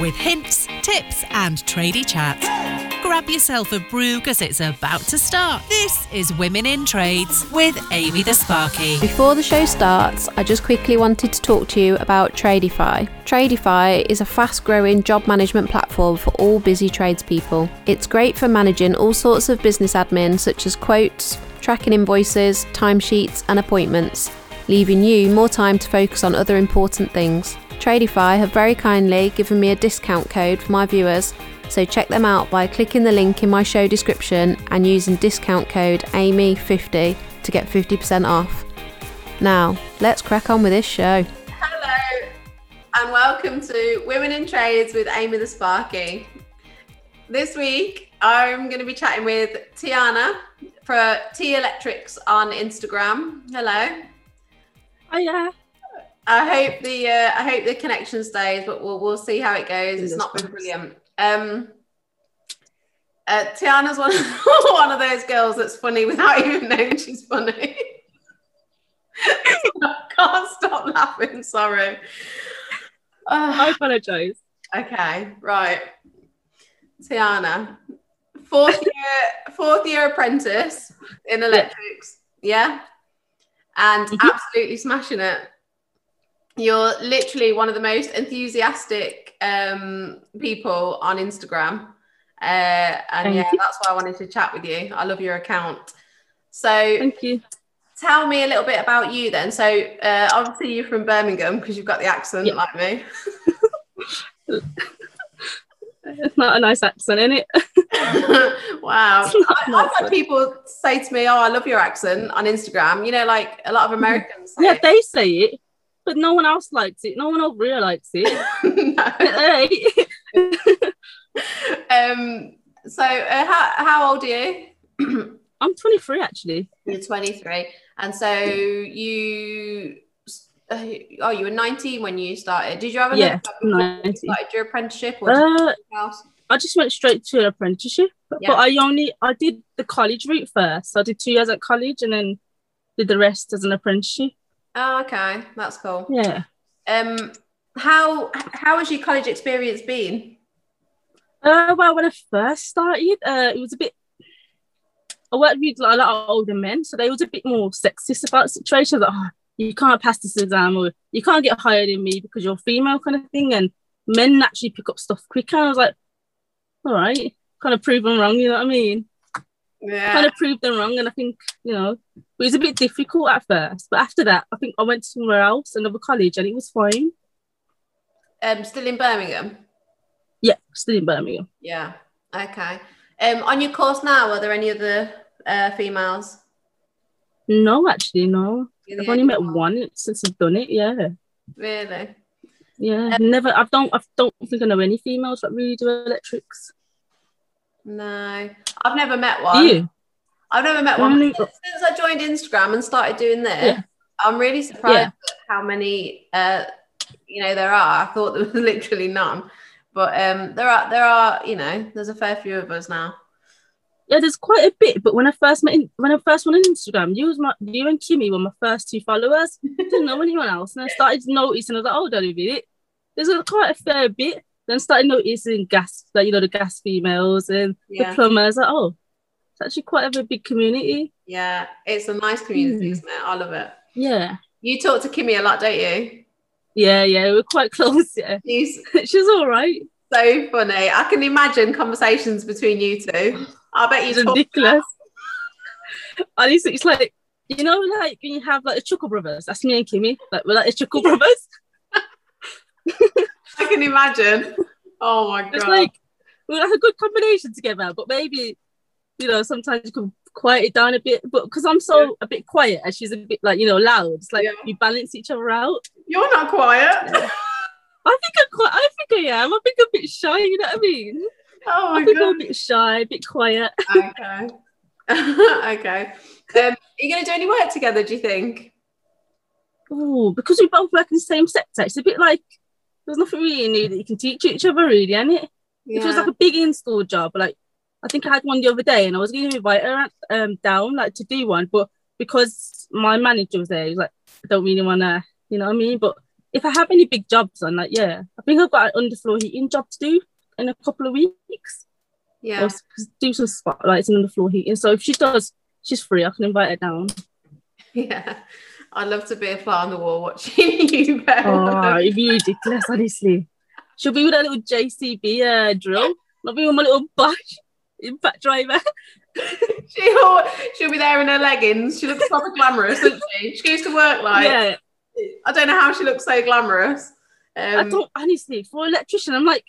with hints, tips, and tradie chat. Grab yourself a brew because it's about to start. This is Women in Trades with Amy the Sparky. Before the show starts, I just quickly wanted to talk to you about Tradify. Tradify is a fast growing job management platform for all busy tradespeople. It's great for managing all sorts of business admin, such as quotes, tracking invoices, timesheets, and appointments, leaving you more time to focus on other important things. Tradify have very kindly given me a discount code for my viewers, so check them out by clicking the link in my show description and using discount code AMY50 to get 50% off. Now, let's crack on with this show. Hello, and welcome to Women in Trades with Amy the Sparky. This week, I'm going to be chatting with Tiana for T Electrics on Instagram. Hello. Oh yeah. I hope the uh, I hope the connection stays, but we'll we'll see how it goes. It's not been brilliant. Um, uh, Tiana's one one of those girls that's funny without even knowing she's funny. I can't stop laughing. Sorry. I apologize. Okay, right. Tiana, fourth year, fourth year apprentice in electrics, yeah, and absolutely smashing it. You're literally one of the most enthusiastic um, people on Instagram, uh, and Thank yeah, you. that's why I wanted to chat with you. I love your account. So, Thank you. tell me a little bit about you then. So, uh, obviously, you're from Birmingham because you've got the accent Yeah. like me. It's not a nice accent, is it? wow. I, I've had people say to me, Oh, I love your accent on Instagram. You know, like a lot of Americans say Yeah, they say it, but no one else likes it. No one over here likes it. Um, so, uh, how, how old are you? I'm 23 actually. You're 23. And so you, uh, oh, you were 19 when you started. Did you have a Yeah, job you started your apprenticeship or did you do Uh, else? I just went straight to an apprenticeship, but I only I did the college route first. So I did two years at college and then did the rest as an apprenticeship. Oh, okay. That's cool. Yeah. Um, how, how has your college experience been? Uh, well, when I first started, uh, it was a bit. I worked with like, a lot of older men, so they was a bit more sexist about situations. Like, oh, you can't pass this exam, or you can't get higher than me because you're female, kind of thing. And men actually pick up stuff quicker. I was like, all right, kind of prove them wrong. You know what I mean? Yeah. Kind of prove them wrong, and I think you know it was a bit difficult at first, but after that, I think I went somewhere else, another college, and it was fine. Um, still in Birmingham. Yeah, still in Birmingham. Yeah. Okay. Um, on your course now, are there any other uh, females? No, actually, no. You're I've only met one. one since I've done it. Yeah. Really? Yeah, Um, never. I don't. I don't think I know any females that really do electrics. No, I've never met one. you? I've never met one. Since I joined Instagram and started doing this, Yeah. I'm really surprised Yeah. at how many uh, you know there are. I thought there was literally none, but um, there are. There are. You know, there's a fair few of us now. Yeah, there's quite a bit. But when I first met, in, when I first went on Instagram, you was my, you and Kimmy were my first two followers. I Didn't know anyone else, and I started noticing. I was like, hold on a minute, there's a, quite a fair bit. Then started noticing gas, like you know, the gas females and Yeah. the plumbers. Like, oh, it's actually quite a big community. Yeah, it's a nice community, Hmm. isn't it? I love it. Yeah, You talk to Kimmy a lot, don't you? yeah, yeah. We're quite close. Yeah, She's she's all right. so funny. I can imagine conversations between you two. I bet you talk. ridiculous. Honestly, it's like you know, like when you have like the Chuckle Brothers. That's me and Kimmy. Like we're like the Chuckle Brothers. I can imagine. Oh my god. It's like we're like a good combination together. But maybe you know sometimes you can quiet it down a bit. But because I'm so a bit quiet and she's a bit like you know loud, it's like Yeah. we balance each other out. You're not quiet. I think I'm quite. I think I am. I think I'm a bit shy. You know what I mean? Oh I my think I'm a bit shy, a bit quiet. Okay. okay. Um, are you going to do any work together? Do you think? Oh, because we both work in the same sector, it's a bit like there's nothing really new that you can teach each other, really, isn't it? If it was like a big install job, like I think I had one the other day, and I was going to invite her um, down, like to do one, but because my manager was there, he was like, I don't really want to, you know what I mean? But if I have any big jobs on, like yeah, I think I've got an underfloor heating job to do in a couple of weeks. Yeah. I'll do some spotlights and underfloor heating. So if she does, she's free. I can invite her down. Yeah. I'd love to be a fly on the wall watching you. Oh, it'd be ridiculous, honestly. She'll be with a little JCB uh, drill. I'll be with my little Bosch impact driver. she'll, she'll be there in her leggings. She looks proper glamorous, doesn't she? She goes to work like, yeah, I don't know how she looks so glamorous. I Um, don't honestly for an electrician. I'm like,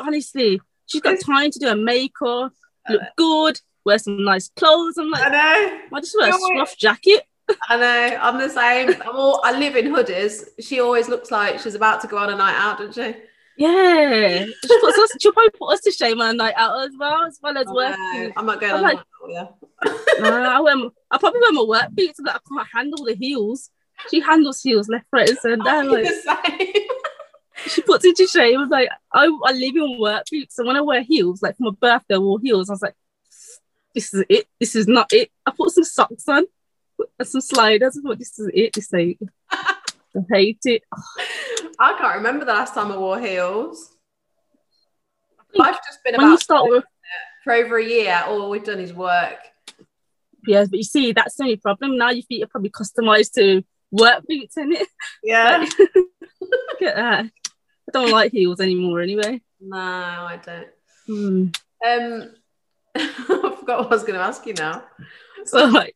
honestly, she's got time to do her makeup, look good, wear some nice clothes. I'm like, I know. I just wear a scruff jacket. I know. I'm the same. I'm all, I live in hoodies. She always looks like she's about to go on a night out, doesn't she? Yeah, she puts us, she'll probably put us to shame on a night out as well, as well as I working. I'm not going I'm on like- night out with you. I, wear, my- I probably wear my work boots, but I can't handle the heels. She handles heels left, right, and centre. I'm Like, the same. she puts it to shame. I was like, I, I live in work boots, and when I wear heels, like for my birthday, I wore heels. I was like, this is it. This is not it. I put some socks on, and some sliders. I thought, this is it. This ain't. I hate it. I can't remember the last time I wore heels. I've just been When you start with for over a year. All we've done is work. yes, but you see, that's the only problem. Now your feet are probably customized to work boots, in it. Yeah. Look at that. I don't like heels anymore, anyway. no, I don't. Hmm. Um, forgot what I was going to ask you now. So like,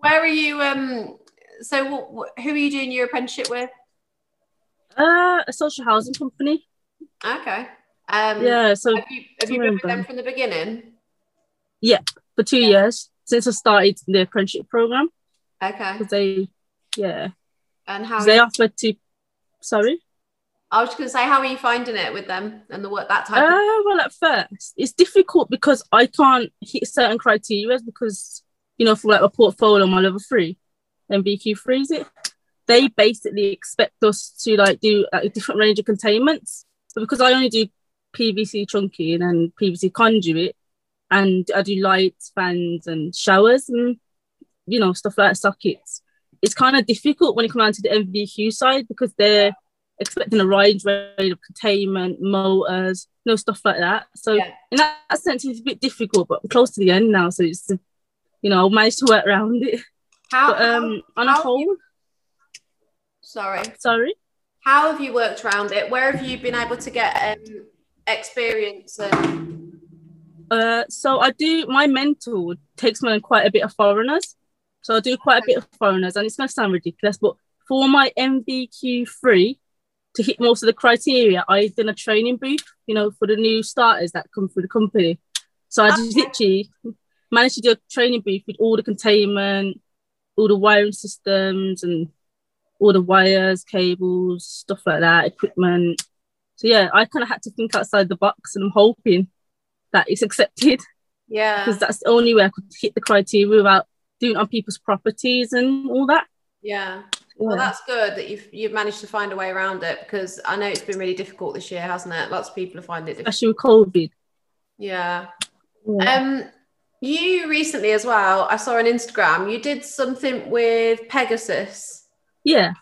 Where are you? Um, so what, what, who are you doing your apprenticeship with? uh, a social housing company. Okay. Um, Yeah, so Have you, have you been with them from the beginning? Yeah, for two years since I started the apprenticeship program, Okay. because they, yeah, And how they offered to. Sorry. I was just going to say, how are you finding it with them and the work that type? Uh, of, well, at first it's difficult because I can't hit certain criteria because you know for like a portfolio, my level three, NVQ three is it? They basically expect us to like do like, a different range of containments, but because I only do PVC trunking and PVC conduit, and I do lights, fans, and showers, and you know stuff like sockets. It's kind of difficult when it comes down to the NVQ side because they're expecting a range of containment, motors, you know, stuff like that. So Yeah. in that sense, it's a bit difficult, but we're close to the end now, so it's you know, I've managed to work around it. how, But um, on a how- whole, sorry. sorry. How have you worked around it? Where have you been able to get um, experience? And Uh, so I do my mentor takes me on quite a bit of foreigners. So I do quite a bit of foreigners, and it's going to sound ridiculous, but for my NVQ three to hit most of the criteria, I've done a training booth, you know, for the new starters that come through the company. So I just Okay. literally managed to do a training booth with all the containment, all the wiring systems, and all the wires, cables, stuff like that, equipment. So yeah, I kind of had to think outside the box, and I'm hoping that it's accepted yeah, because that's the only way I could hit the criteria without doing it on people's properties and all that. yeah. Well, that's good that you've you've managed to find a way around it because I know it's been really difficult this year, hasn't it? Lots of people are finding it difficult. Especially with COVID. Yeah. Yeah. Um, you recently as well, I saw on Instagram, you did something with Pegasus. yeah.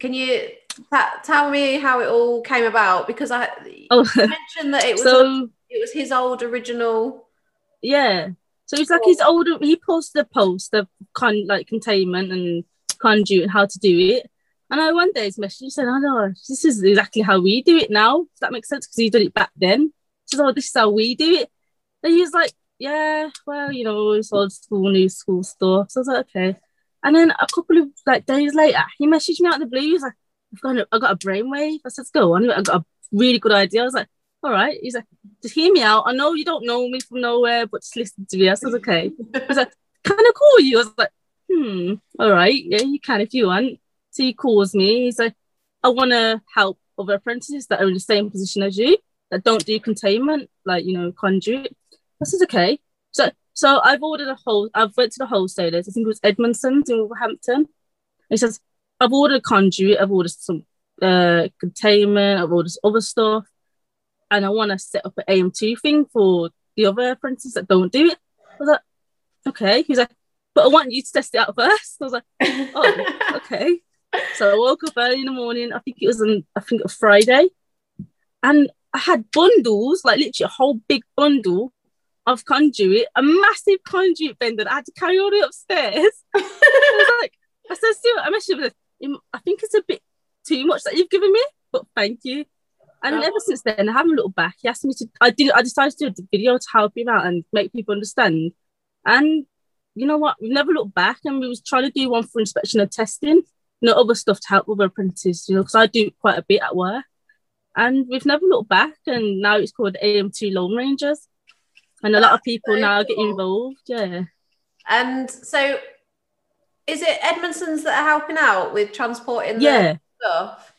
Can you ta- tell me how it all came about? Because I Oh, mentioned that it was so it was his old original. yeah. So it's like his older. He posted a post of con like containment and conduit and how to do it. And I one day his message he said, "Oh no, this is exactly how we do it now." Does that make sense? Because he did it back then. He says, "Oh, this is how we do it." And he was like, "Yeah, well, you know, it's old school, new school stuff." So I was like, "Okay." And then a couple of like days later, he messaged me out of the blue. He was like, "I've got, a, I got a brainwave." I said, Let's "Go on." I got a really good idea. I was like, "All right." He's like, "Just hear me out. I know you don't know me from nowhere, but just listen to me." I said, "Okay." I was like, "Can I call you?" I was like, "Hmm, all right, yeah, you can if you want." So he calls me. He's like, "I want to help other apprentices that are in the same position as you that don't do containment, like you know, conduit." I said, "Okay." So, so I've ordered a whole. I've went to the wholesalers. I think it was Edmondson's in Wolverhampton. He says, "I've ordered conduit. I've ordered some uh containment. I've ordered other stuff, and I want to set up an AM2 thing for the other apprentices that don't do it." I was like, "Okay." He's like, "But I want you to test it out first. I was like, "Oh, okay." So I woke up early in the morning. I think it was on I think a Friday, and I had bundles, like literally a whole big bundle of conduit, a massive conduit bender that I had to carry all the way upstairs. I was like, I said, "See, I messaged him. I think it's a bit too much that you've given me, but thank you." And Oh. ever since then, I haven't looked back. He asked me to. I did. I decided to do a video to help him out and make people understand. And you know what? We've never looked back, and we was trying to do one for inspection and testing. You know, other stuff to help other apprentices. You know, because I do quite a bit at work, and we've never looked back. And now it's called AM2 Lone Rangers, and a lot of people so now cool. involved. Yeah, And so, is it Edmondson's that are helping out with transporting the yeah. stuff?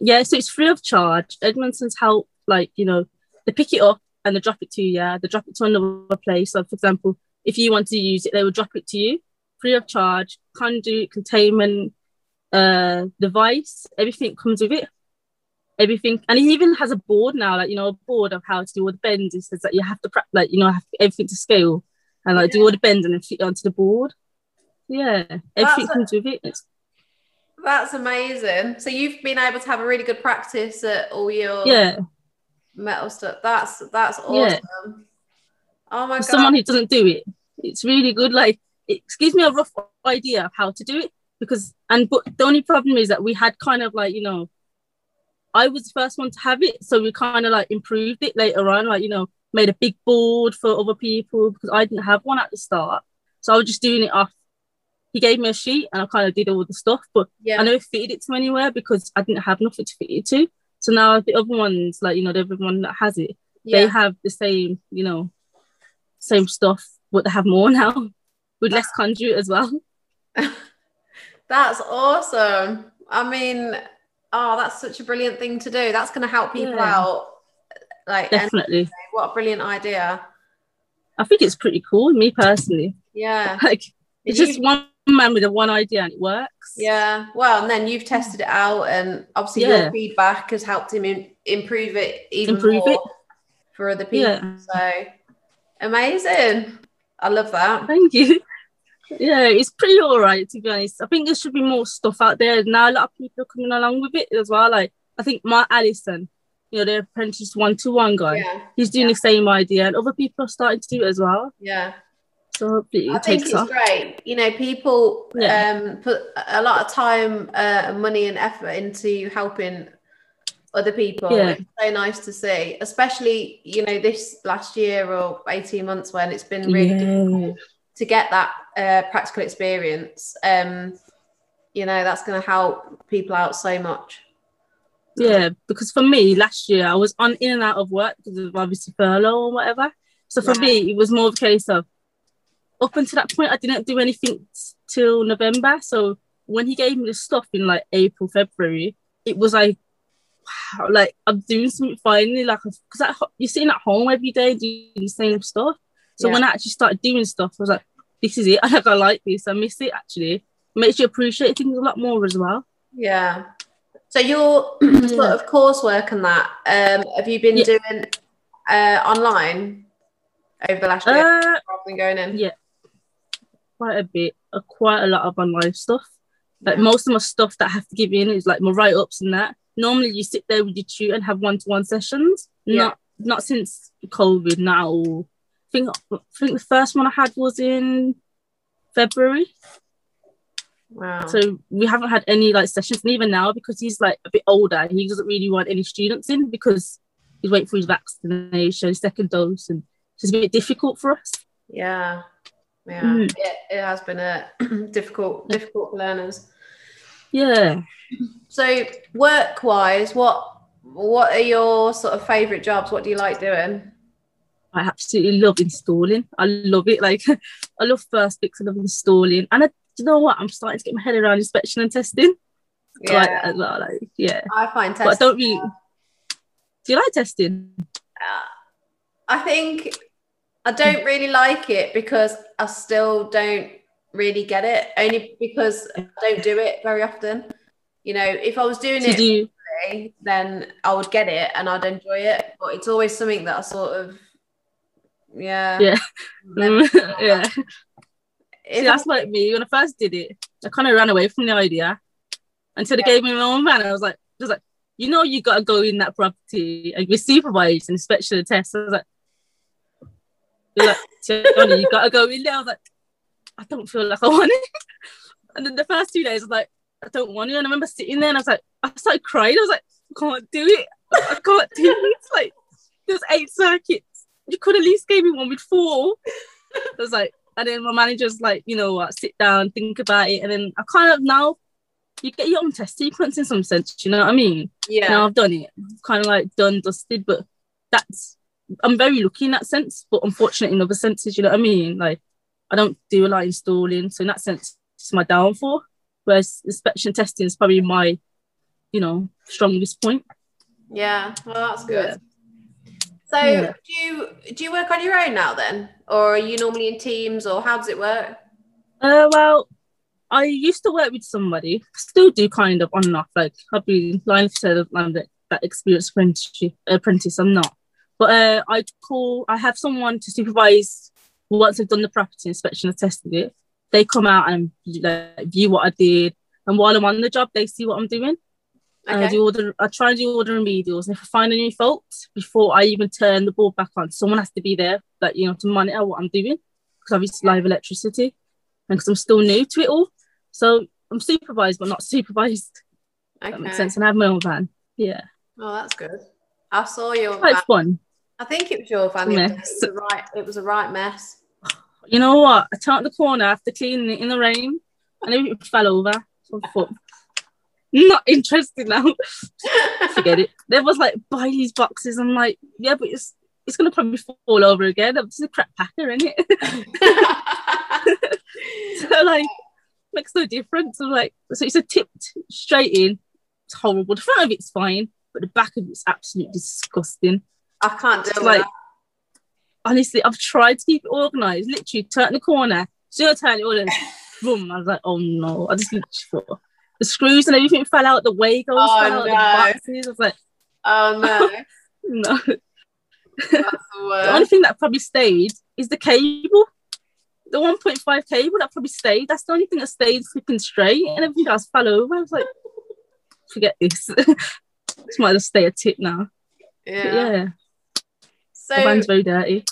Yeah, so it's free of charge. Edmondson's help, like, you know, they pick it up and they drop it to you. Yeah, they drop it to another place. So, for example, if you want to use it, they will drop it to you free of charge. Conduit, containment, uh, device, everything comes with it. Everything, and he even has a board now, like you know, a board of how to do all the bends. It says that you have to, pra- like you know, have everything to scale and like do all the bends and then fit it onto the board. Yeah, everything a- comes with it. That's amazing. So you've been able to have a really good practice at all your yeah, metal stuff. That's that's Yeah. Oh my for god. someone who doesn't do it. It's really good. Like it gives me a rough idea of how to do it because and but the only problem is that we had kind of like you know, I was the first one to have it, so we kind of like improved it later on. Like you know, made a big board for other people because I didn't have one at the start, so I was just doing it off. He gave me a sheet and I kind of did all the stuff, but yeah. I never fitted it to anywhere because I didn't have nothing to fit it to. So now the other ones, like you know, the other one that has it, they have the same, you know, same stuff, but they have more now with less ah. conduit as well. That's awesome. I mean, oh, that's such a brilliant thing to do. That's going to help people Yeah. out. Like, Definitely. what a brilliant idea. I think it's pretty cool, me personally. Yeah. Like it's You- just one man with a one idea and it works. Yeah. Well, and then you've tested it out, and obviously Yeah. your feedback has helped him in, improve it even Improve more it. for other people. Yeah. So amazing. I love that. Thank you. Yeah, it's pretty all right to be honest. I think there should be more stuff out there. Now a lot of people are coming along with it as well. Like I think Mark Allison, you know, the apprentice one to one guy, Yeah. he's doing the same idea and other people are starting to do it as well. Yeah. So hopefully I it think it's off. great. You know, people Yeah. um, put a lot of time, uh, money, and effort into helping other people. Yeah. It's so nice to see, especially you know this last year or eighteen months when it's been really difficult to get that uh, practical experience. Um, you know, that's going to help people out so much. Yeah, because for me last year I was on in and out of work because of obviously furlough or whatever. So for Right. me it was more of a case of up until that point I didn't do anything till November. So when he gave me the stuff in like April, February, it was like wow, like I'm doing something finally. Like because you're sitting at home every day doing the same stuff. So Yeah. when I actually started doing stuff, I was like, this is it. I like I like this. I miss it actually. Makes you appreciate things a lot more as well. Yeah. So your sort of coursework and that, um, have you been Yeah. doing uh, online over the last year Uh, rather than going in? yeah. quite a bit, uh, quite a lot of online stuff. Like Yeah. most of my stuff that I have to give in is like my write ups and that. Normally you sit there with your tutor and have one to one sessions. Yeah. Not not since COVID now. I think I think the first one I had was in February. Wow. So we haven't had any like sessions, and even now because he's like a bit older, he doesn't really want any students in because he's waiting for his vaccination, his second dose, and it's a bit difficult for us. yeah. Yeah. Mm. It, it has been a difficult, difficult for learners. Yeah. So work wise, what what are your sort of favourite jobs? What do you like doing? I absolutely love installing. I love it. Like I love first fix, I love installing. And I, you know what? I'm starting to get my head around inspection and testing. I Like as well. Like, yeah. I find testing. But I don't really do you like testing? Uh, I think I don't really like it because I still don't really get it. Only because I don't do it very often. You know, if I was doing it, do every day, then I would get it and I'd enjoy it. But it's always something that I sort of, yeah, Yeah. yeah. See, that's like me. When I first did it, I kind of ran away from the idea. until they gave me my own van. I was like, just like, you know, you got to go in that property and be supervised and inspection the test. I was like, like, you got to go in there. I was like, I don't feel like I want it. And then the first two days, I was like, I don't want it. And I remember sitting there and I was like, I started crying. I was like, I can't do it. I can't do it. Like, there's eight circuits. You could at least give me one with four. I was like, and then my manager's like, you know what, sit down, think about it. And then I kind of now, you get your own test sequence in some sense, you know what I mean? Yeah. Now I've done it, kind of like done, dusted, but that's, I'm very lucky in that sense, but unfortunate in other senses, you know what I mean? Like, I don't do a lot of installing. So in that sense, it's my downfall. Whereas inspection testing is probably my, you know, strongest point. Yeah. Well, that's good. Yeah. So Yeah. do you do you work on your own now then, or are you normally in teams, or how does it work? Uh, well, I used to work with somebody, still do kind of on and off. Like I've been lying to say that that, that experienced apprentice. Apprentice, I'm not. But uh, I call. I have someone to supervise once I've done the property inspection and tested it. They come out and like, view what I did, and while I'm on the job, they see what I'm doing. And I do all the. I try and do all the remedials. And if I find any faults before I even turn the board back on, someone has to be there, like you know, to monitor what I'm doing because obviously live electricity, and because I'm still new to it all, so I'm supervised but not supervised. If That makes sense. And I have my own van. Yeah, Oh, that's good. I saw your van. fun. I think it was your van. the other day. Mess. It was a right. It was a right mess. You know what? I turned the corner after cleaning it in the rain, and it fell over. So I thought, not interested now. Forget it. There was like buy these boxes. I'm like, yeah, but it's it's gonna probably fall over again. Just a crap packer, isn't it? so like makes no difference. I'm like, so it's a tipped straight in. It's horrible. The front of it's fine, but the back of it's absolutely disgusting. I can't It's deal like with honestly, I've tried to keep it organized. Literally, turn the corner, I turn it all in, boom. I was like, oh no. I just literally thought the screws and everything fell out, the Wagos Oh, fell out, no. the boxes. I was like. Oh no, no. that's the The only thing that probably stayed is the cable. The 1.5 cable that probably stayed. That's the only thing that stayed flipping straight, and everything else fell over. I was like, forget this. this might just stay a tip now. But Yeah. So the van's very dirty.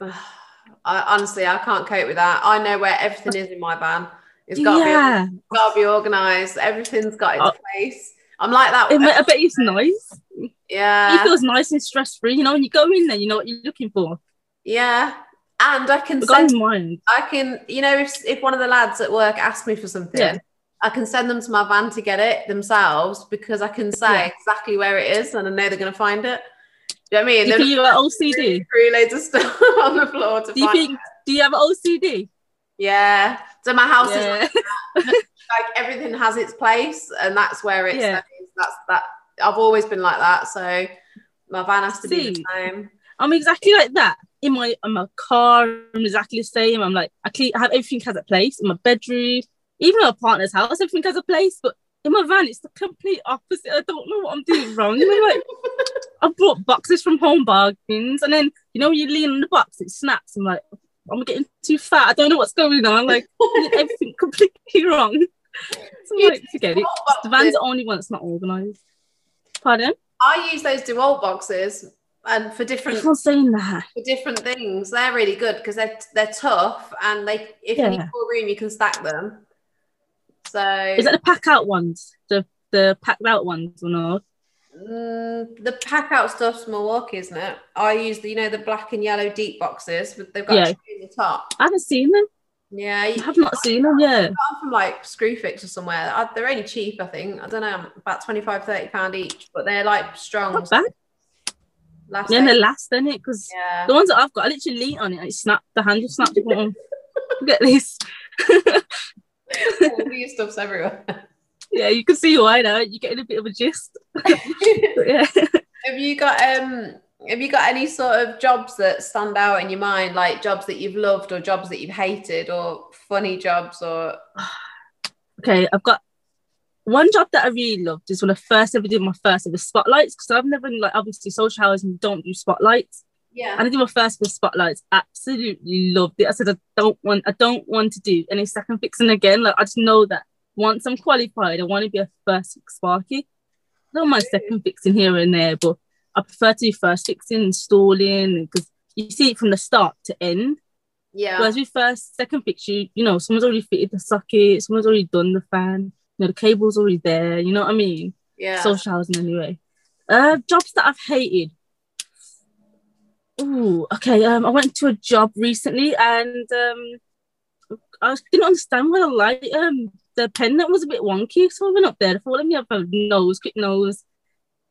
I, honestly, I can't cope with that. I know where everything is in my van. It's got to yeah, to be organized. Everything's got its Oh. place. I'm like that. it, I bet it's nice. yeah, it feels nice and stress free. You know, when you go in there, you know what you're looking for. yeah. And I can send. I can, you know, if if one of the lads at work asks me for something, Yeah. I can send them to my van to get it themselves because I can say Yeah. exactly where it is and I know they're going to find it. You know what I mean? Do you think you got OCD? three loads of stuff on the floor to Do you find. think? Do you have OCD? Yeah. So my house is Yeah. like everything has its place and that's where it's Yeah. that's that I've always been like that so my van has to be the same I'm exactly like that. In my in my car, I'm exactly the same. I'm like I clean, I have everything has a place in my bedroom, even my partner's house, everything has a place. But in my van, it's the complete opposite. I don't know what I'm doing wrong. I'm like, I brought boxes from home bargains, and then you know you lean on the box, it snaps. I'm like, I'm getting too fat. I don't know what's going on. Like I did everything completely wrong. So I'm like, forget it. The van's the only one that's not organised. Pardon? I use those DeWalt boxes and for different I'm saying that. for different things they're really good because they're they're tough and they if you need more room you can stack them so Is that the Packout ones? The the packed out ones or no? mm, the Packout stuff's Milwaukee isn't it I use the you know the black and yellow deep boxes but they've got Yeah. in the top I haven't seen them. yeah I you, have not seen them. Yeah. From like Screwfix or somewhere. I, they're only cheap, I think. I don't know, about 25, 30 pound each, but they're like strong. Not bad. Last Yeah, they last, then it? Because yeah. the ones that I've got, I literally lean on it and it snapped. The handle snapped. I Look at this. These stuff's everywhere. Yeah, you can see why now. You're getting a bit of a gist. Yeah. have you got um have you got any sort of jobs that stand out in your mind, like jobs that you've loved or jobs that you've hated or funny jobs or okay, I've got one job that I really loved is when I first ever did my first ever spotlights because I've never like obviously social housing don't do spotlights. Yeah. And I did my first with spotlights. Absolutely loved it. I said I don't want I don't want to do any second fixing again. Like I just know that once I'm qualified, I want to be a first fix sparky. I don't mind second fixing here and there, but I prefer to do first fixing, installing, because you see it from the start to end. Yeah. Whereas with first, second fix, you you know, someone's already fitted the socket, someone's already done the fan, you know, the cable's already there. You know what I mean? yeah. Social housing anyway. Uh, jobs that I've hated. Oh, okay. Um, I went to a job recently and um, I didn't understand what I like. Um, the pendant was a bit wonky, so I went up there. I thought, let me have a nose, quick nose.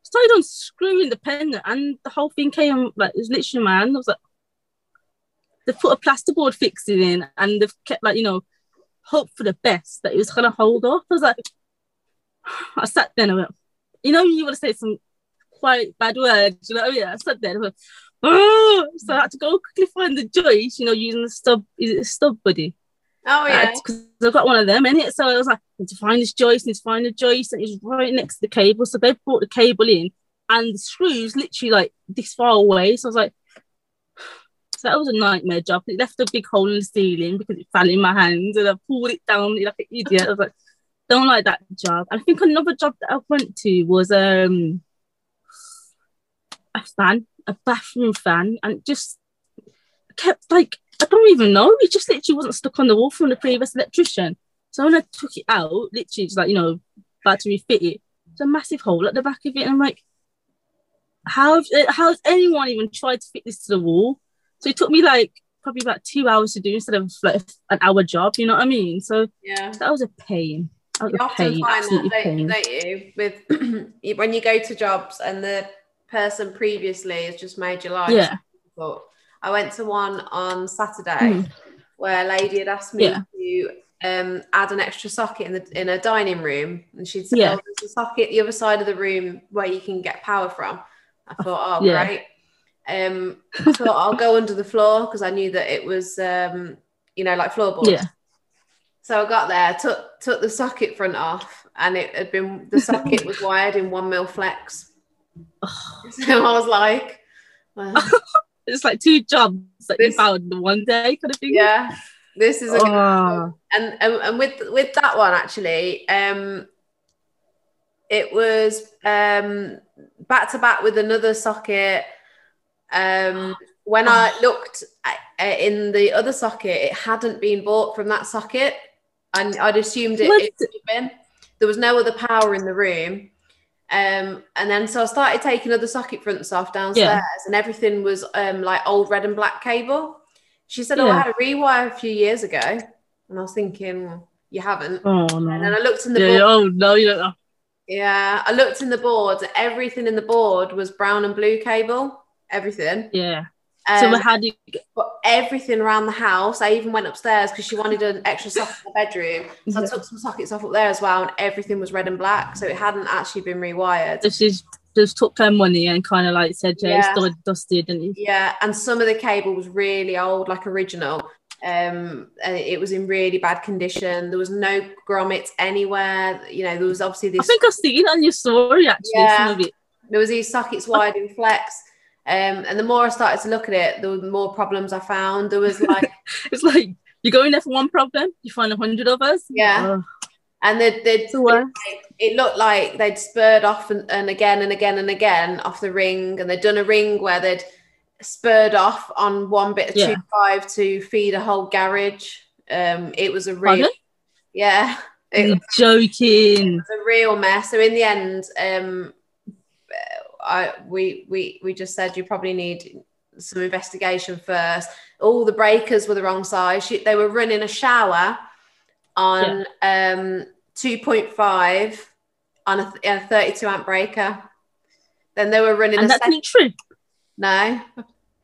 Started unscrewing the pendant, and the whole thing came like it was literally my hand. I was like, they put a plasterboard fixing in, and they've kept like you know, hope for the best that it was gonna hold off. I was like, I sat there and I went, you know, you want to say some quite bad words, you know? Yeah, I sat there I went, oh, so I had to go quickly find the joist, you know, using the stub, is it a Stud Buddy? Oh yeah. because I've got one of them in it. So I was like, need to find this joist, need to find the joist, and it's right next to the cable. So they brought the cable in, and the screws literally like this far away. So I was like, so that was a nightmare job. It left a big hole in the ceiling because it fell in my hands, and I pulled it down like an idiot. I was like, don't like that job. And I think another job that I went to was um a fan, a bathroom fan, and just kept like I don't even know. It just literally wasn't stuck on the wall from the previous electrician. So when I took it out, literally it's like, you know, about to refit it, it's a massive hole at the back of it. And I'm like, how how's anyone even tried to fit this to the wall? So it took me like probably about two hours to do instead of like an hour job, you know what I mean? So Yeah. that was a pain. That was You a often pain, find that, don't, pain. don't you? With when you go to jobs and the person previously has just made your life Yeah. difficult. I went to one on Saturday Mm. where a lady had asked me Yeah. to um, add an extra socket in the in a dining room, and she'd said, Yeah. "Oh, there's a socket the other side of the room where you can get power from." I thought, "Oh, Yeah. great." Um, I thought I'll go under the floor because I knew that it was, um, you know, like floorboards. Yeah. So I got there, took took the socket front off, and it had been the socket was wired in one mil flex. so I was like, well, It's like two jobs that This- you found in one day kind of thing. yeah, this is a Oh, and, and and with with that one actually, um, it was um back to back with another socket. Um, when I looked at, in the other socket, it hadn't been bought from that socket, and I'd assumed it, it been. There was no other power in the room. Um, and then so I started taking other socket fronts off downstairs, and everything was um like old red and black cable. She said, "Oh, I had a rewire a few years ago," and I was thinking, well, "You haven't." oh And then. I looked in the Yeah, board. oh no, you don't know. Yeah, I looked in the board. Everything in the board was brown and blue cable. Everything. Yeah. Um, so how do you but everything around the house. I even went upstairs because she wanted an extra socket in the bedroom. So I took some sockets off up there as well, and everything was red and black. So it hadn't actually been rewired. just just, just took her money and kind of like said, yeah, Yeah. it's dusted, and you? Yeah, and some of the cable was really old, like original. Um, and it was in really bad condition. There was no grommets anywhere. You know, there was obviously this. I think I've seen it on your story actually. Yeah. Some of it. there was these sockets wired in flex. Um, and the more I started to look at it, the more problems I found. There was like, It's like you go in there for one problem, you find a hundred of us. Yeah. Oh, and they'd, they'd, the worst. it looked like they'd spurred off and, and again and again and again off the ring, and they'd done a ring where they'd spurred off on one bit of Yeah. two five to feed a whole garage. Um, it was a real, Pardon? yeah, it joking. was a real mess. So in the end, um, I we we we just said you probably need some investigation first. All the breakers were the wrong size. She, they were running a shower on um 2.5 on a, a 32 amp breaker. Then they were running And a that's not true. No,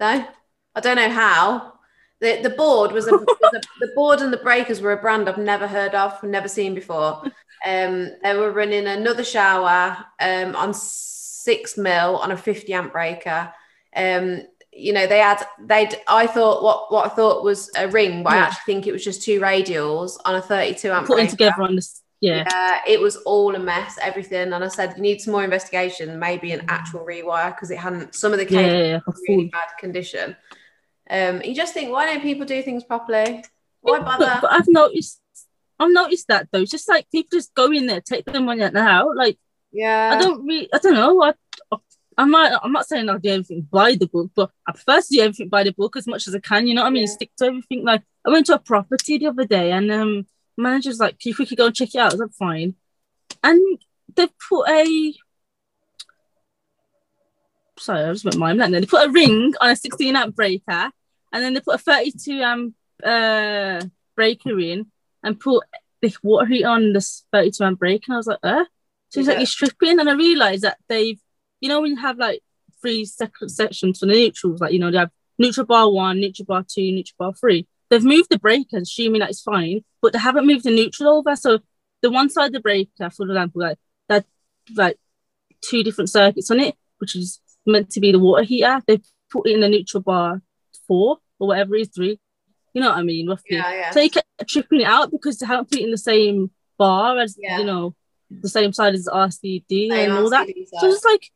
no, I don't know how. The, the board was a, was a the board and the breakers were a brand I've never heard of, never seen before. Um, they were running another shower um, on six mil on a 50 amp breaker. Um, you know, they had they'd I thought what what I thought was a ring, but I actually think it was just two radials on a 32 amp Putting breaker. together on this. Yeah. Yeah, it was all a mess, everything. And I said, you need some more investigation, maybe an actual rewire, because it hadn't, some of the Yeah, cables yeah, yeah. really bad condition. Um, you just think, why don't people do things properly? Why bother? but I've noticed I've noticed that though. Just like people just go in there, take the money out now. Like Yeah. I don't really, I don't know. I, I'm not, I'm not saying I'll do everything by the book, but I prefer to do everything by the book as much as I can. You know what I mean? Yeah. Stick to everything. Like I went to a property the other day, and um, manager's like, "Can you quickly go and check it out?" I was like, "Fine," and they put a. Sorry, I just went mime. Then they put a ring on a 16 amp breaker, and then they put a 32 amp uh breaker in, and put the water heat on this 32 amp breaker. And I was like, "Uh." So he's like, Yeah. you're stripping, and I realised that they've, you know, when you have like three separate sections for the neutrals, like you know, they have neutral bar one, neutral bar two, neutral bar three. They've moved the breaker, assuming that it's fine, but they haven't moved the neutral over. So the one side of the breaker, for example, like that, like two different circuits on it, which is meant to be the water heater. They put it in the neutral bar four or whatever it is, three. You know what I mean, roughly. Yeah, yeah. So you kept tripping it out because they haven't put it in the same bar as Yeah. you know the same side as RCD and all that. So it's like,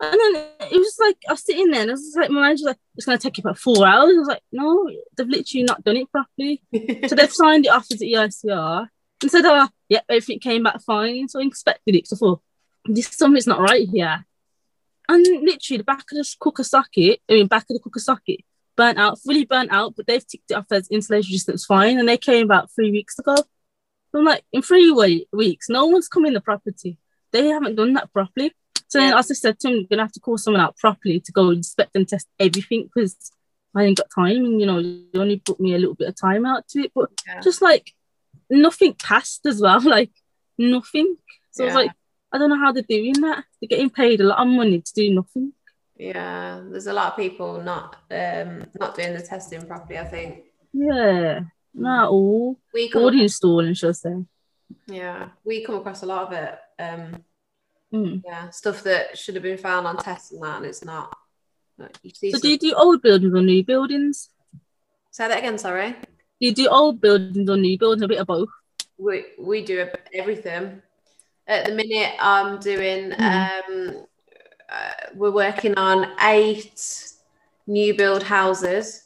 and then it was like I was sitting there and I was like, my manager's like, it's gonna take you about four hours. I was like, no, they've literally not done it properly. So they've signed it off as the EICR and said, oh, yeah, everything came back fine. So I inspected it. So I thought, this something's not right here. And literally, the back of the cooker socket, I mean, back of the cooker socket, burnt out, fully burnt out, but they've ticked it off as insulation resistance fine. And they came about three weeks ago. So I'm like, in three we- weeks, no one's come in the property. They haven't done that properly. So then, Yeah. as I said to him, you're gonna have to call someone out properly to go inspect and test everything because I ain't got time. And you know, you only put me a little bit of time out to it. But Yeah. just like nothing passed as well, like nothing. So I was like, I don't know how they're doing that. They're getting paid a lot of money to do nothing. Yeah, there's a lot of people not um not doing the testing properly. I think Yeah, not all. we the installing, should I say. yeah we come across a lot of it. Um, Mm. yeah, stuff that should have been found on tests and that, and it's not. Like, you see So do you do old buildings or new buildings? Say that again. Sorry. Do you do old buildings or new buildings? A bit of both. We we do everything. At the minute, I'm doing. Um, uh, we're working on eight new build houses,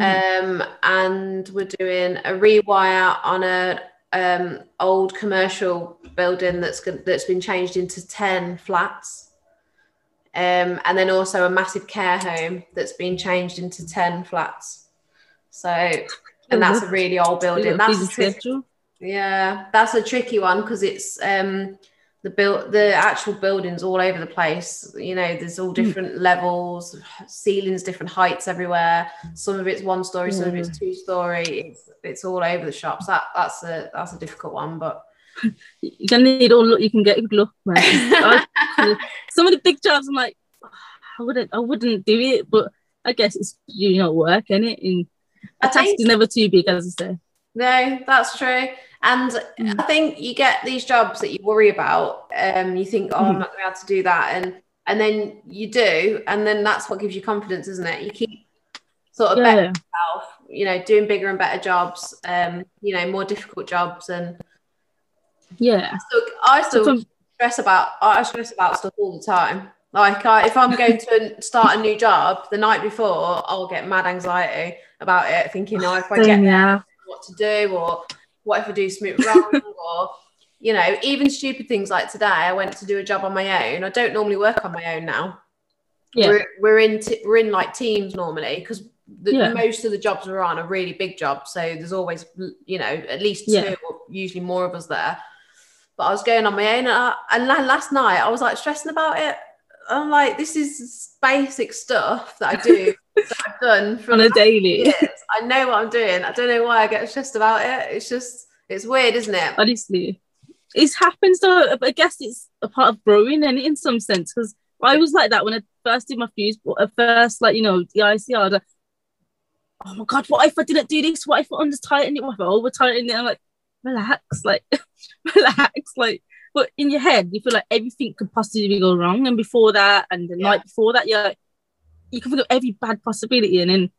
um, and we're doing a rewire on a um, old commercial building that's that's been changed into ten flats, um, and then also a massive care home that's been changed into ten flats. So, and that's a really old building. That's a yeah, that's a tricky one because it's um the build the actual buildings all over the place. You know, there's all hmm. different levels, ceilings, different heights everywhere. Some of it's one story, some of it's hmm. two story. It's it's all over the shops. That that's a that's a difficult one, but You're gonna need all look you can get. Good luck, man. I- some of the big jobs, I'm like, oh, I wouldn't, I wouldn't do it, but I guess it's you know work, is it? And a task is never too big, as I say. No, that's true. And Mm. I think you get these jobs that you worry about. Um, you think, oh, I'm Mhm. not going to be able to do that, and and then you do, and then that's what gives you confidence, isn't it? You keep sort of Yeah, yourself, you know, doing bigger and better jobs, um, you know, more difficult jobs, and yeah. so I still stress about I stress about stuff all the time. Like I, if I'm going to start a new job the night before, I'll get mad anxiety about it, thinking, oh, if I get yeah, what to do or what if I do something wrong or you know even stupid things like today I went to do a job on my own. I don't normally work on my own now. Yeah, we're, we're in t- we're in like teams normally because the, Yeah. most of the jobs we're on are really big jobs so there's always you know at least two Yeah. or usually more of us there. But I was going on my own and, I, and last night I was like stressing about it. I'm like this is basic stuff that I do I've done for on a daily. years. I know what I'm doing. I don't know why I get stressed about it. It's just, it's weird, isn't it? honestly. It happens though, I guess it's a part of growing and in some sense because I was like that when I first did my fuse, but at first, like, you know, the EICR, like, oh my God, what if I didn't do this? What if I under tightened it? What if I over tightened it? I'm like, relax, like, relax, like, but in your head, you feel like everything could possibly go wrong. And before that, and the Yeah. night before that, you're like, you can think of every bad possibility. And then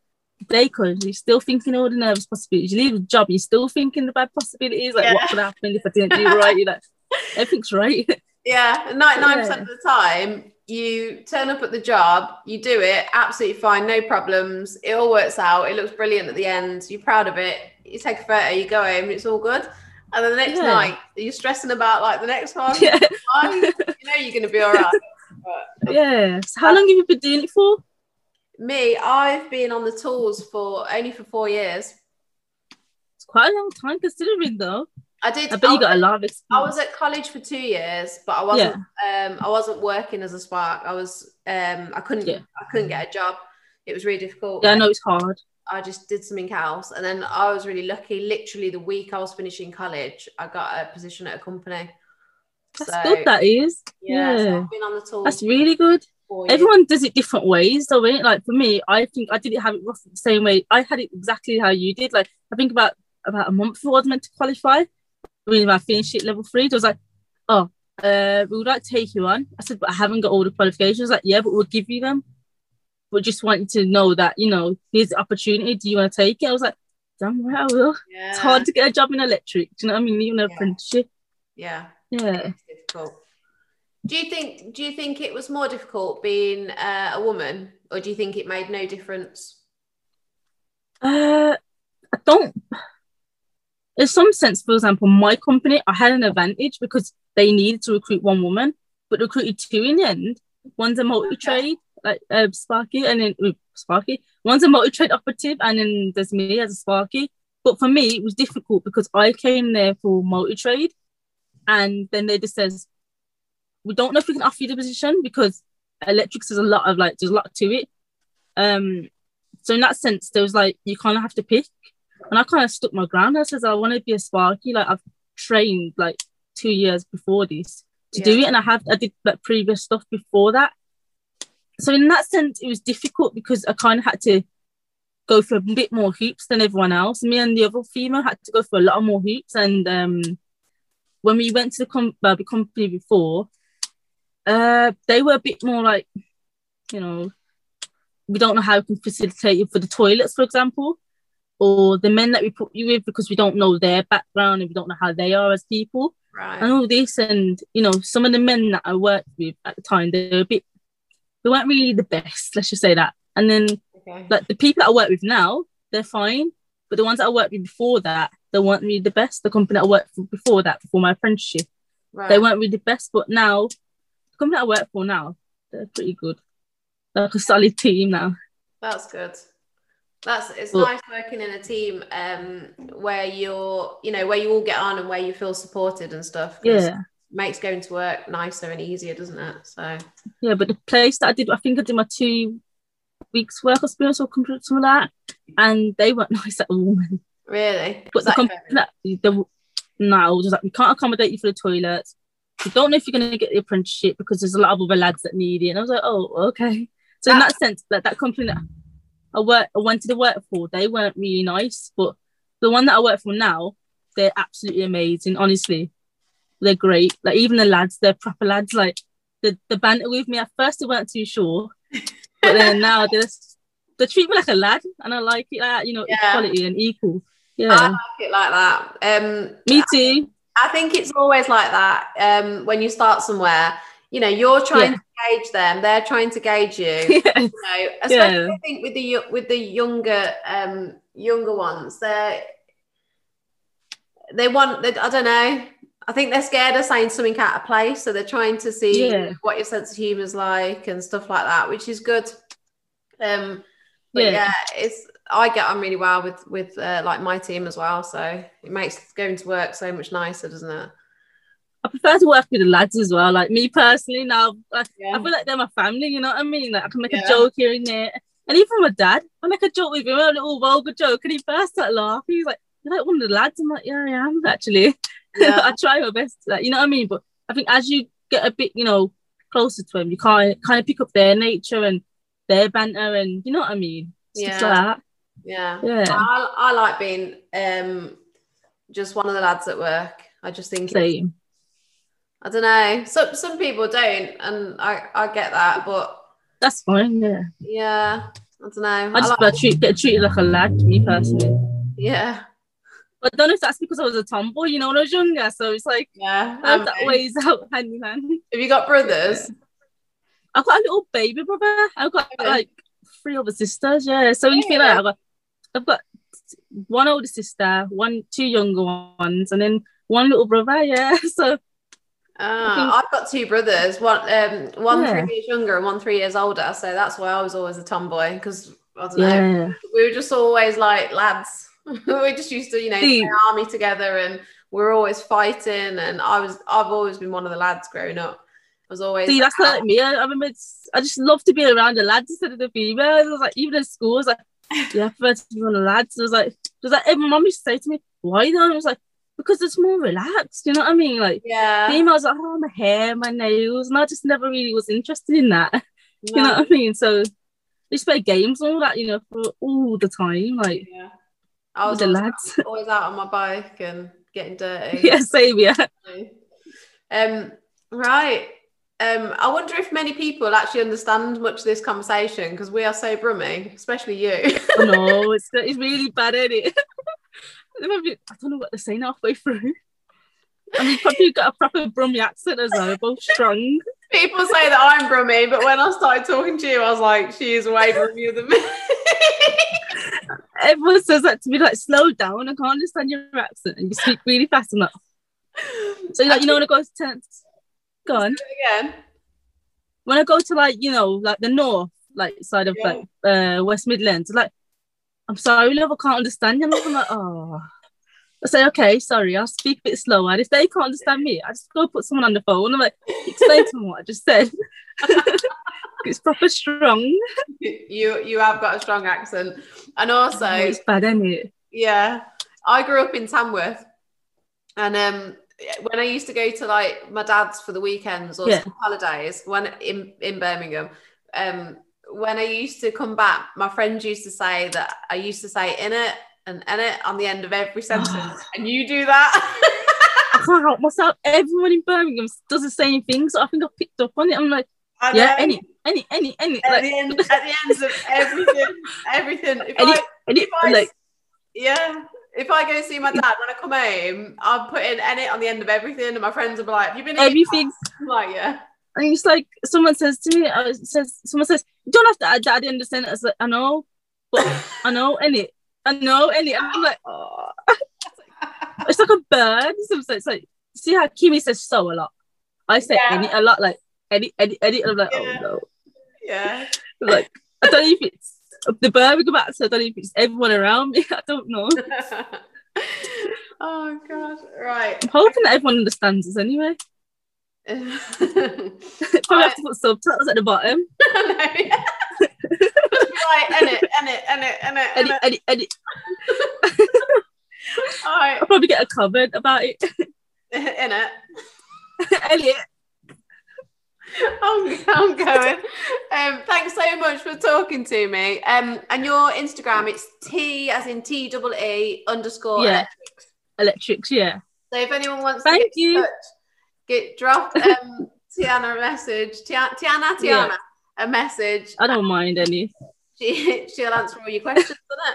day comes, you're still thinking all the nervous possibilities. You leave the job, you're still thinking the bad possibilities. Like, Yeah. what could happen if I didn't do it right? You're like, everything's right. Yeah. 99% Yeah. of the time, you turn up at the job, you do it absolutely fine, no problems. It all works out. It looks brilliant at the end. You're proud of it. You take a photo, you go home, it's all good. And then the next Yeah. night, you're stressing about like the next one. Yeah. You know you're going to be all right. But Yeah. So how long have you been doing it for? Me, I've been on the tours for only for four years. It's quite a long time considering though. I did. I bet you got a lot of experience. I was at college for two years, but I wasn't. Um, I wasn't working as a spark. I was. Um, I couldn't. Yeah. I couldn't get a job. It was really difficult. Yeah, I know it's hard. I just did something else, and then I was really lucky. Literally, the week I was finishing college, I got a position at a company. That's So, good, that is. Yeah, so Yeah. I've been on the tools. That's really good. For years. Everyone does it different ways, though, innit? Like for me, I think I didn't have it roughly the same way. I had it exactly how you did. Like I think about about a month before I was meant to qualify. When I finished it level three, it was like, oh, uh, we would like to take you on. I said, but I haven't got all the qualifications. Like, yeah, but we'll give you them. We just want you to know that, you know, here's the opportunity. Do you want to take it? I was like, damn right, I will. yeah. It's hard to get a job in electric. Do you know what I mean? Even an Yeah. apprenticeship. Yeah, Yeah. it's difficult. Do you think? Do you think it was more difficult being uh, a woman, or do you think it made no difference? Uh, I don't. In some sense, for example, my company, I had an advantage because they needed to recruit one woman, but recruited two in the end. One's a multi trade, like uh, Sparky, and then uh, Sparky. One's a multi trade operative, and then there's me as a Sparky. But for me, it was difficult because I came there for multi trade, and then they just says, "We don't know if we can offer you the position because electrics is a lot of like there's a lot to it." Um, so in that sense, there was like you kind of have to pick, and I kind of stuck my ground. I says I want to be a Sparky. Like I've trained like two years before this to do it, and I have I did like previous stuff before that. So in that sense, it was difficult because I kind of had to go for a bit more hoops than everyone else. Me and the other female had to go for a lot more hoops, and um, when we went to the, com- uh, the company before, uh, they were a bit more like, you know, we don't know how we can facilitate you for the toilets, for example, or the men that we put you with because we don't know their background and we don't know how they are as people Right. and all this. And you know, some of the men that I worked with at the time, they were a bit, they weren't really the best. Let's just say that. And then Okay. like the people that I work with now, they're fine, but the ones that I worked with before that, they weren't really the best. The company that I worked for before that, before my apprenticeship, Right. they weren't really the best. But now, company that I work for now, they're pretty good. They're like a solid team now. That's good. That's it's Well- nice working in a team um where you're you know where you all get on and where you feel supported and stuff. Yeah. Makes going to work nicer and easier, doesn't it? So Yeah, but the place that I did, I think I did my two weeks work experience or something like that, and they weren't nice at all. really, But the that company that they, no, just like we can't accommodate you for the toilets. We don't know if you're gonna get the apprenticeship because there's a lot of other lads that need it. And I was like, oh, okay. So in that sense, that that company that I work, I wanted to work for, they weren't really nice. But the one that I work for now, they're absolutely amazing. Honestly, they're great. Like even the lads, they're proper lads. Like the the banter with me at first, they weren't too sure, but then now they just they treat me like a lad, and I like it. Like you know, Yeah. equality and equal. Yeah, I like it like that. Um, me too. I think it's always like that. Um, when you start somewhere, you know, you're trying Yeah. to gauge them, they're trying to gauge you. yeah. you know, especially I think with the with the younger um younger ones, they they want they, I don't know. I think they're scared of saying something out of place, so they're trying to see Yeah. what your sense of humor is like and stuff like that, which is good. Um, but Yeah. yeah, it's I get on really well with with uh, like my team as well, so it makes going to work so much nicer, doesn't it? I prefer to work with the lads as well. Like me personally, now I, Yeah. I feel like they're my family. You know what I mean? Like I can make Yeah. a joke here and there, and even my dad, I make a joke with him, a little vulgar joke, and he bursts out laughing. He's like, "You're like one of the lads." I'm like, "Yeah, I am actually." Yeah. I try my best, like you know what I mean. But I think as you get a bit, you know, closer to them, you kind kind of pick up their nature and their banter, and you know what I mean. Stuff Yeah. like that. Yeah. Yeah. I, I like being um just one of the lads at work. I just think Same. I don't know. Some some people don't, and I I get that, but That's fine. Yeah. yeah, I don't know. I just like, treat, get treated like a lad, me personally. yeah, But I don't know if that's because I was a tomboy, you know, when I was younger. So it's like yeah. I that weighs out hand in hand. have you got brothers? I've got a little baby brother. I've got Okay. like three other sisters. Yeah. So you feel like I've got, I've got one older sister, one two younger ones, and then one little brother. Yeah. So Ah, I've got two brothers. One, um, one Yeah. three years younger and one three years older. So that's why I was always a tomboy because I don't know. yeah. We were just always like lads. we just used to, you know, play army together, and we are always fighting. And I was, I've always been one of the lads growing up. I was always. See, that's like me. I, I remember it's, I just love to be around the lads instead of the females. I was like, even in school, I was like, yeah, prefer to be the lads. I was like, it was like, my mum used to say to me, why though? I was like, because it's more relaxed. You know what I mean? Like, yeah. females are, oh, my hair, my nails. And I just never really was interested in that. You know what I mean? So, they just play games and all that, you know, for all the time. Like, yeah. I was the always, lads. always out on my bike and getting dirty. yeah, same, yeah. Um, right. Um, I wonder if many people actually understand much of this conversation because we are so brummy, especially you. Know, it's, it's really bad, isn't it? I don't know what they're saying halfway through. I mean, probably got a proper Brummy accent as well, both strong. People say that I'm brummy, but when I started talking to you, I was like, she is way brummier than me. Everyone says that to me, like, slow down, I can't understand your accent, and you speak really fast enough. So, like, you know, when I go to tense, go on. Again. When I go to, like, you know, like the north, like, side of, Yeah. like, uh, West Midlands, like, I'm sorry, love, I can't understand you. I'm like, oh. I say, okay, sorry, I'll speak a bit slower. And if they can't understand me, I just go put someone on the phone. I'm like, explain to them what I just said. it's proper strong. You you have got a strong accent. And also, Oh, it's bad, isn't it? Yeah, I grew up in Tamworth, and um, when I used to go to like my dad's for the weekends or Yeah. holidays, when in in Birmingham, um, when I used to come back, my friends used to say that I used to say in it and in it on the end of every sentence, and you do that. I can't help myself. Everyone in Birmingham does the same thing, so I think I picked up on it. I'm like, I yeah, know. any, any, any, any, At like, the end, at the ends of everything, everything. If any, I, any, if I like, Yeah. If I go see my dad when I come home, I'll put in edit on the end of everything, and my friends will be like, "Have you been?" everything. Like, yeah. And it's like someone says to me, uh, says someone says, you don't have to add that at the end of the sentence. Like, I know, but I know, any, I know, any. I'm like, oh. it's like a bird. So it's like, see how Kimi says so a lot. I say Yeah. any a lot, like any, any, any. And I'm like, Yeah. oh no. Yeah. Like, I don't know if it's the Birmingham accent. I don't know if it's everyone around me. I don't know. oh god. Right. I'm hoping that everyone understands us anyway. Probably have to put subtitles at the bottom. right. Edit. Edit. Edit. Edit, Edit. edit, edit. All right. I'll probably get a comment about it. In it. Elliot. I'm, I'm going. Um, thanks so much for talking to me. Um, and your Instagram, it's T as in T double E underscore Yeah. electrics. Electrics, yeah. So if anyone wants Thank to get you. touch, get drop um, Tiana a message. Tia- Tiana, Tiana, Yeah. a message. I don't mind any. She, she'll answer all your questions on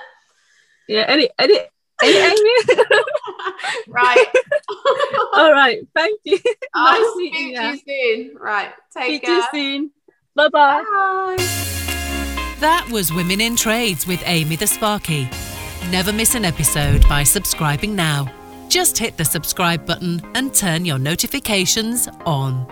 Yeah, edit, edit, edit, Amy. it. right. All right, thank you. I'll Nice speak meeting to you. you soon. Right. Take See you care. soon. Bye bye. Bye. That was Women in Trades with Amy the Sparky. Never miss an episode by subscribing now. Just hit the subscribe button and turn your notifications on.